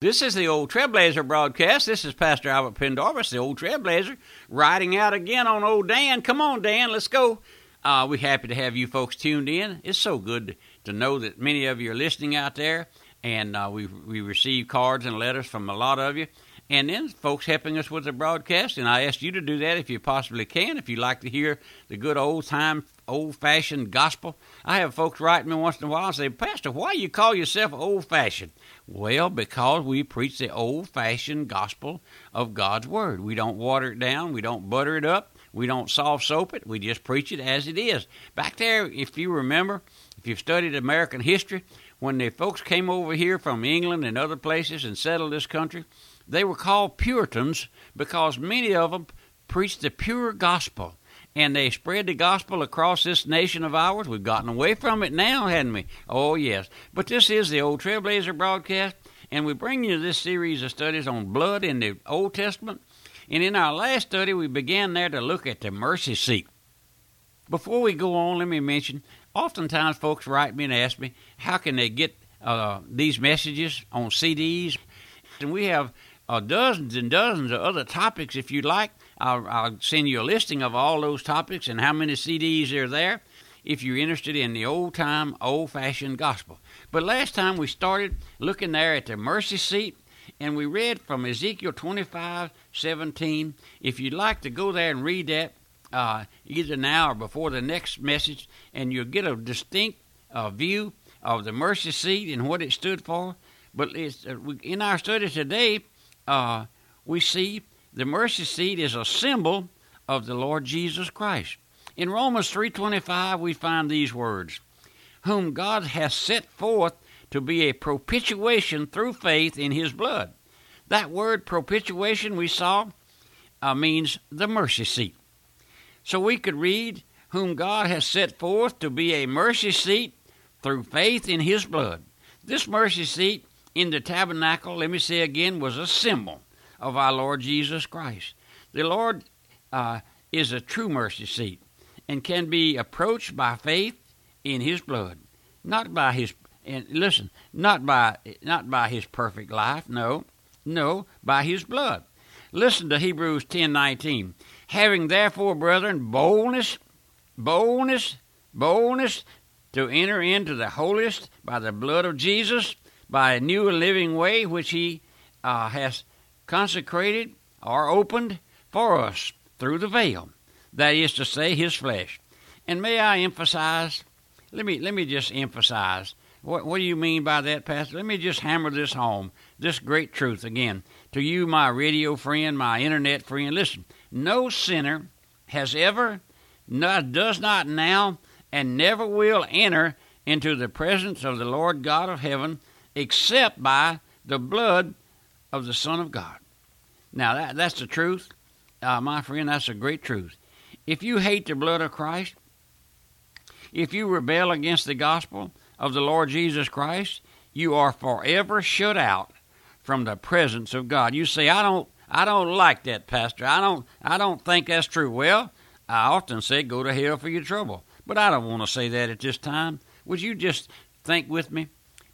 This is the Old Trailblazer broadcast. This is Pastor Albert Pendarvis, the Old Trailblazer, riding out again on Old Dan. Come on, Dan, let's go. Uh, we're happy to have you folks tuned in. It's so good to know that many of you are listening out there, and uh, we we receive cards and letters from a lot of you, and then folks helping us with the broadcast. And I ask you to do that if you possibly can. If you like to hear the good old time, old fashioned gospel, I have folks write me once in a while and say, Pastor, why you call yourself old fashioned? Well, because we preach the old fashioned gospel of God's Word. We don't water it down, we don't butter it up, we don't soft soap it, we just preach it as it is. Back there, if you remember, if you've studied American history, when the folks came over here from England and other places and settled this country, they were called Puritans because many of them preached the pure gospel and they spread the gospel across this nation of ours. We've gotten away from it now, hadn't we? Oh, yes. But this is the Old Trailblazer broadcast, and we bring you this series of studies on blood in the Old Testament. And in our last study, we began there to look at the mercy seat. Before we go on, let me mention oftentimes folks write me and ask me, how can they get uh, these messages on CDs? And we have uh, dozens and dozens of other topics if you'd like. I'll, I'll send you a listing of all those topics and how many CDs are there if you're interested in the old time, old fashioned gospel. But last time we started looking there at the mercy seat and we read from Ezekiel 25 17. If you'd like to go there and read that, uh, either now or before the next message, and you'll get a distinct uh, view of the mercy seat and what it stood for. But uh, in our study today, uh, we see the mercy seat is a symbol of the Lord Jesus Christ. In Romans 3:25 we find these words, whom God has set forth to be a propitiation through faith in his blood. That word propitiation we saw uh, means the mercy seat. So we could read, whom God has set forth to be a mercy seat through faith in his blood. This mercy seat in the tabernacle, let me say again, was a symbol of our Lord Jesus Christ. The Lord uh, is a true mercy seat and can be approached by faith in His blood, not by His and listen, not by not by His perfect life, no, no, by His blood. Listen to Hebrews ten nineteen. Having therefore, brethren, boldness, boldness, boldness to enter into the holiest by the blood of Jesus, by a new and living way which He uh, has consecrated or opened for us through the veil, that is to say, his flesh. And may I emphasize, let me, let me just emphasize, what, what do you mean by that, Pastor? Let me just hammer this home, this great truth again. To you, my radio friend, my internet friend, listen, no sinner has ever, does not now, and never will enter into the presence of the Lord God of heaven except by the blood of the Son of God. Now, that, that's the truth. Uh, my friend, that's a great truth. If you hate the blood of Christ, if you rebel against the gospel of the Lord Jesus Christ, you are forever shut out from the presence of God. You say, I don't I don't like that, Pastor. I don't I don't think that's true. Well, I often say go to hell for your trouble. But I don't want to say that at this time. Would you just think with me?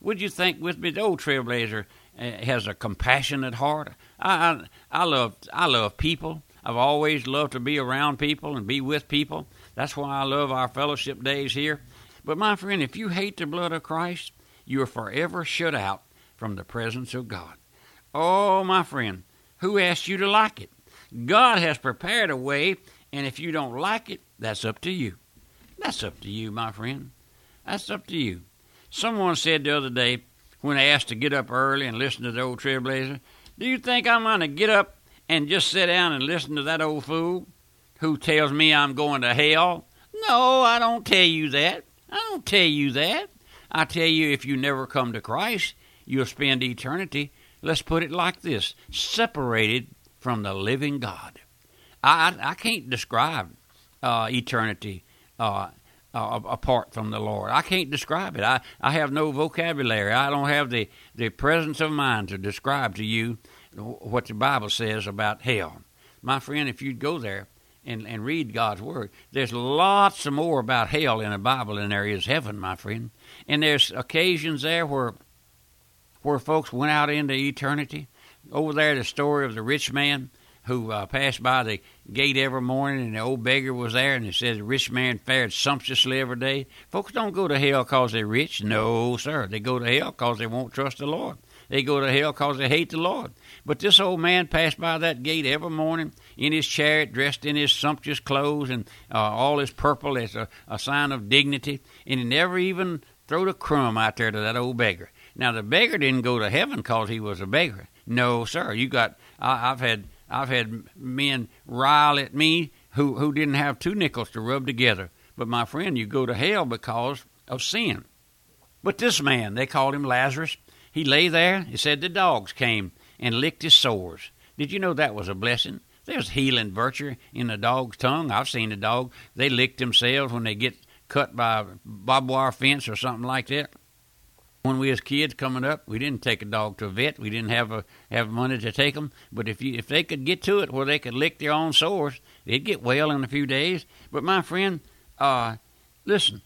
Would you think with me? The old trailblazer uh, has a compassionate heart. I, I, I love I love people. I've always loved to be around people and be with people. That's why I love our fellowship days here. But my friend, if you hate the blood of Christ, you are forever shut out from the presence of God. Oh, my friend, who asked you to like it? God has prepared a way, and if you don't like it, that's up to you. That's up to you, my friend. That's up to you. Someone said the other day when asked to get up early and listen to the old trailblazer, do you think I'm going to get up and just sit down and listen to that old fool who tells me I'm going to hell? No, I don't tell you that. I don't tell you that. I tell you, if you never come to Christ, you'll spend eternity, let's put it like this, separated from the living God. I, I, I can't describe uh, eternity uh, uh, apart from the Lord. I can't describe it. I, I have no vocabulary. I don't have the, the presence of mind to describe to you what the Bible says about hell. My friend, if you'd go there and, and read God's Word, there's lots more about hell in the Bible than there is heaven, my friend. And there's occasions there where where folks went out into eternity. Over there, the story of the rich man who uh, passed by the gate every morning, and the old beggar was there, and it says the rich man fared sumptuously every day. Folks don't go to hell because they're rich. No, sir. They go to hell because they won't trust the Lord. They go to hell because they hate the Lord. But this old man passed by that gate every morning in his chariot, dressed in his sumptuous clothes and uh, all his purple as a, a sign of dignity, and he never even throwed a crumb out there to that old beggar. Now the beggar didn't go to heaven because he was a beggar. No, sir. You got. I, I've had. I've had men rile at me who who didn't have two nickels to rub together. But my friend, you go to hell because of sin. But this man, they called him Lazarus. He lay there. It said the dogs came and licked his sores. Did you know that was a blessing? There's healing virtue in a dog's tongue. I've seen a dog. They lick themselves when they get cut by a barbed wire fence or something like that. When we was kids coming up, we didn't take a dog to a vet. We didn't have a have money to take them. But if you if they could get to it where they could lick their own sores, they'd get well in a few days. But my friend, uh, listen,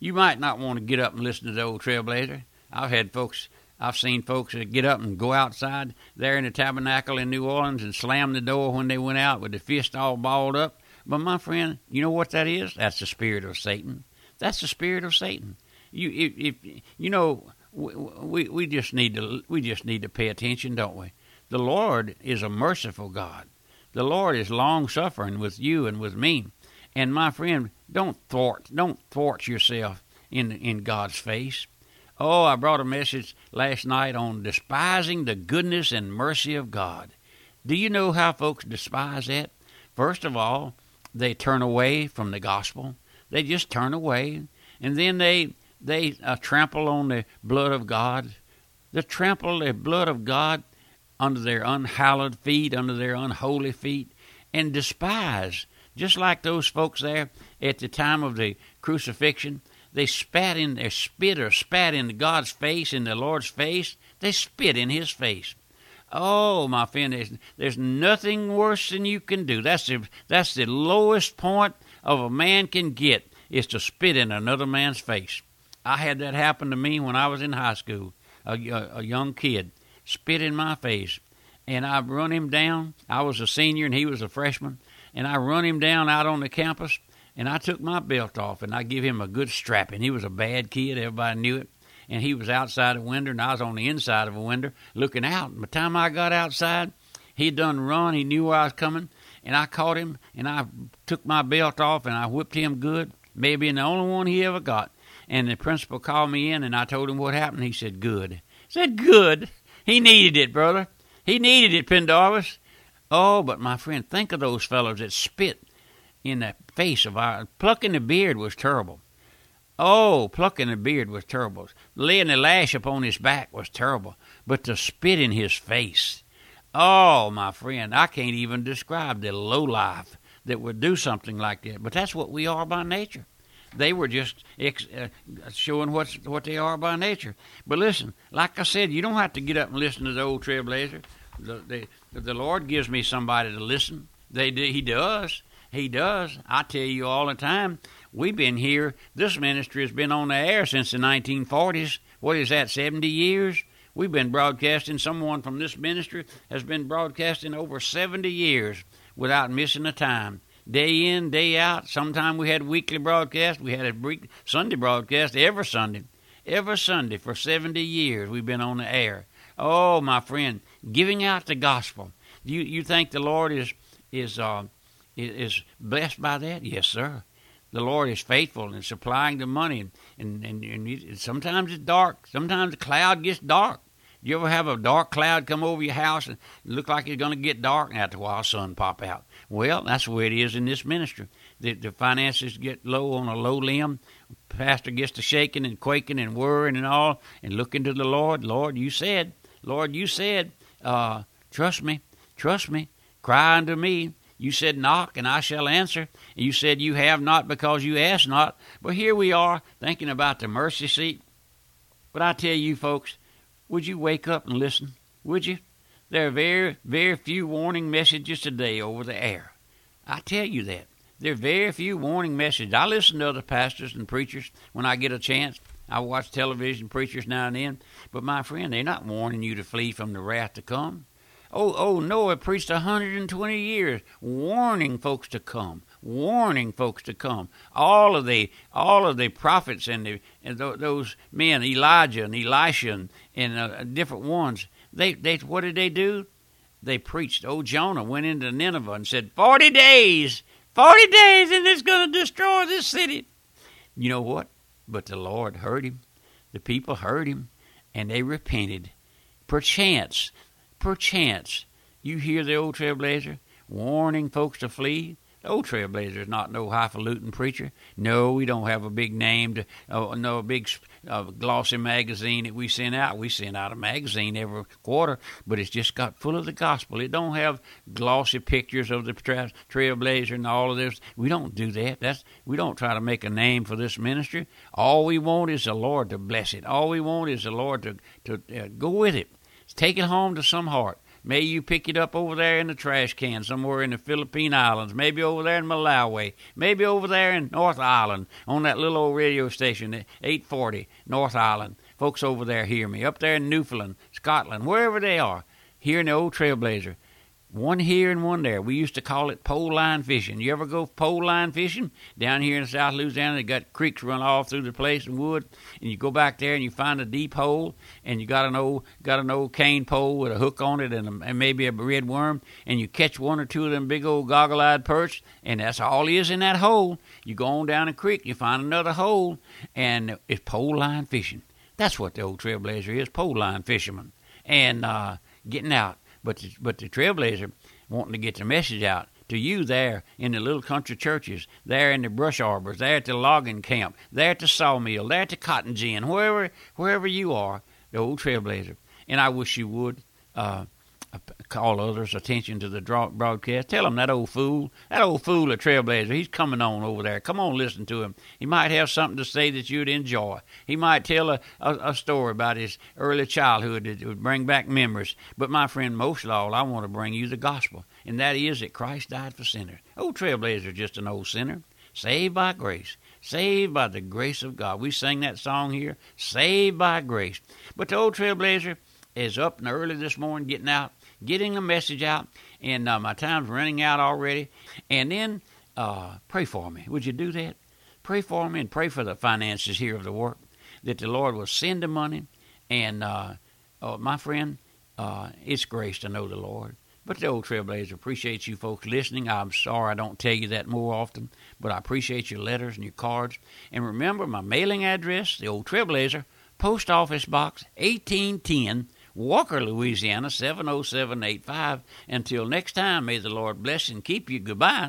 you might not want to get up and listen to the old trailblazer. I've had folks I've seen folks that get up and go outside there in the tabernacle in New Orleans and slam the door when they went out with the fist all balled up. But my friend, you know what that is? That's the spirit of Satan. That's the spirit of Satan. You if, if you know we, we just need to we just need to pay attention, don't we? The Lord is a merciful God. The Lord is long suffering with you and with me. And my friend, don't thwart don't thwart yourself in in God's face. Oh, I brought a message last night on despising the goodness and mercy of God. Do you know how folks despise that? First of all, they turn away from the gospel. They just turn away, and then they they uh, trample on the blood of God. They trample the blood of God under their unhallowed feet, under their unholy feet, and despise, just like those folks there at the time of the crucifixion. They spat in their spit or spat in God's face, in the Lord's face. They spit in His face. Oh, my friend, there's, there's nothing worse than you can do. That's the that's the lowest point of a man can get is to spit in another man's face. I had that happen to me when I was in high school. A, a, a young kid spit in my face, and I run him down. I was a senior and he was a freshman, and I run him down out on the campus, and I took my belt off and I give him a good strapping. He was a bad kid, everybody knew it, and he was outside a window and I was on the inside of a window looking out. By the time I got outside, he'd done run. He knew where I was coming, and I caught him and I took my belt off and I whipped him good. Maybe the only one he ever got. And the principal called me in, and I told him what happened. He said, "Good." I said, "Good." He needed it, brother. He needed it, Pendarvis. Oh, but my friend, think of those fellows that spit in the face of our plucking the beard was terrible. Oh, plucking the beard was terrible. Laying the lash upon his back was terrible. But to spit in his face, oh, my friend, I can't even describe the low life that would do something like that. But that's what we are by nature. They were just ex- uh, showing what's, what they are by nature. But listen, like I said, you don't have to get up and listen to the old trailblazer. The, the, the Lord gives me somebody to listen. They do, He does. He does. I tell you all the time, we've been here. This ministry has been on the air since the 1940s. What is that, 70 years? We've been broadcasting. Someone from this ministry has been broadcasting over 70 years without missing a time day in, day out. Sometime we had weekly broadcast. We had a Sunday broadcast every Sunday. Every Sunday for 70 years we've been on the air. Oh, my friend, giving out the gospel. You you think the Lord is is uh, is blessed by that? Yes, sir. The Lord is faithful in supplying the money, and, and, and sometimes it's dark. Sometimes the cloud gets dark. You ever have a dark cloud come over your house and look like it's going to get dark, and after a while, sun pop out? Well, that's the way it is in this ministry. The, the finances get low on a low limb. Pastor gets to shaking and quaking and worrying and all, and looking to the Lord. Lord, you said, Lord, you said, uh, trust me, trust me, cry unto me. You said, knock, and I shall answer. And you said, you have not because you ask not. But here we are thinking about the mercy seat. But I tell you, folks, would you wake up and listen? Would you? There are very, very few warning messages today over the air. I tell you that. There are very few warning messages. I listen to other pastors and preachers when I get a chance. I watch television preachers now and then, but my friend, they're not warning you to flee from the wrath to come. Oh, oh, Noah preached a 120 years, warning folks to come, warning folks to come. All of the all of the prophets and, the, and th- those men, Elijah and Elisha and, and uh, different ones, they they what did they do? They preached. Oh, Jonah went into Nineveh and said, 40 days, 40 days, and it's going to destroy this city. You know what? But the Lord heard him. The people heard him, and they repented. Perchance, perchance, you hear the old trailblazer warning folks to flee. Old Trailblazer is not no highfalutin preacher. No, we don't have a big name to, uh, no a big uh, glossy magazine that we send out. We send out a magazine every quarter, but it's just got full of the gospel. It don't have glossy pictures of the tra- Trailblazer and all of this. We don't do that. That's we don't try to make a name for this ministry. All we want is the Lord to bless it. All we want is the Lord to to uh, go with it. Take it home to some heart. Maybe you pick it up over there in the trash can somewhere in the Philippine Islands, maybe over there in Malawi, maybe over there in North Island on that little old radio station, at 840 North Island. Folks over there hear me. Up there in Newfoundland, Scotland, wherever they are, hearing the old Trailblazer. One here and one there. We used to call it pole line fishing. You ever go pole line fishing? Down here in South Louisiana, they got creeks run all through the place and wood, and you go back there and you find a deep hole, and you got an old got an old cane pole with a hook on it and, a, and maybe a red worm, and you catch one or two of them big old goggle-eyed perch, and that's all is in that hole. You go on down a creek, you find another hole, and it's pole line fishing. That's what the old trailblazer is, pole line fisherman, and uh, getting out but the, but the trailblazer wanting to get the message out to you there in the little country churches, there in the brush arbors, there at the logging camp, there at the sawmill, there at the cotton gin, wherever wherever you are, the old trailblazer. And I wish you would. Uh, call others' attention to the broadcast. Tell them that old fool, that old fool, a trailblazer, he's coming on over there. Come on, listen to him. He might have something to say that you'd enjoy. He might tell a, a, a story about his early childhood that would bring back memories. But my friend, most of all, I want to bring you the gospel, and that is that Christ died for sinners. Old trailblazer, just an old sinner, saved by grace. Saved by the grace of God. We sing that song here, saved by grace. But the old trailblazer is up and early this morning getting out getting a message out, and uh, my time's running out already. And then uh, pray for me. Would you do that? Pray for me and pray for the finances here of the work, that the Lord will send the money. And uh, oh, my friend, uh, it's grace to know the Lord. But the old Trailblazer appreciates you folks listening. I'm sorry I don't tell you that more often, but I appreciate your letters and your cards. And remember my mailing address, the old Trailblazer, Post Office Box 1810. Walker, Louisiana 70785. Until next time, may the Lord bless and keep you. Goodbye.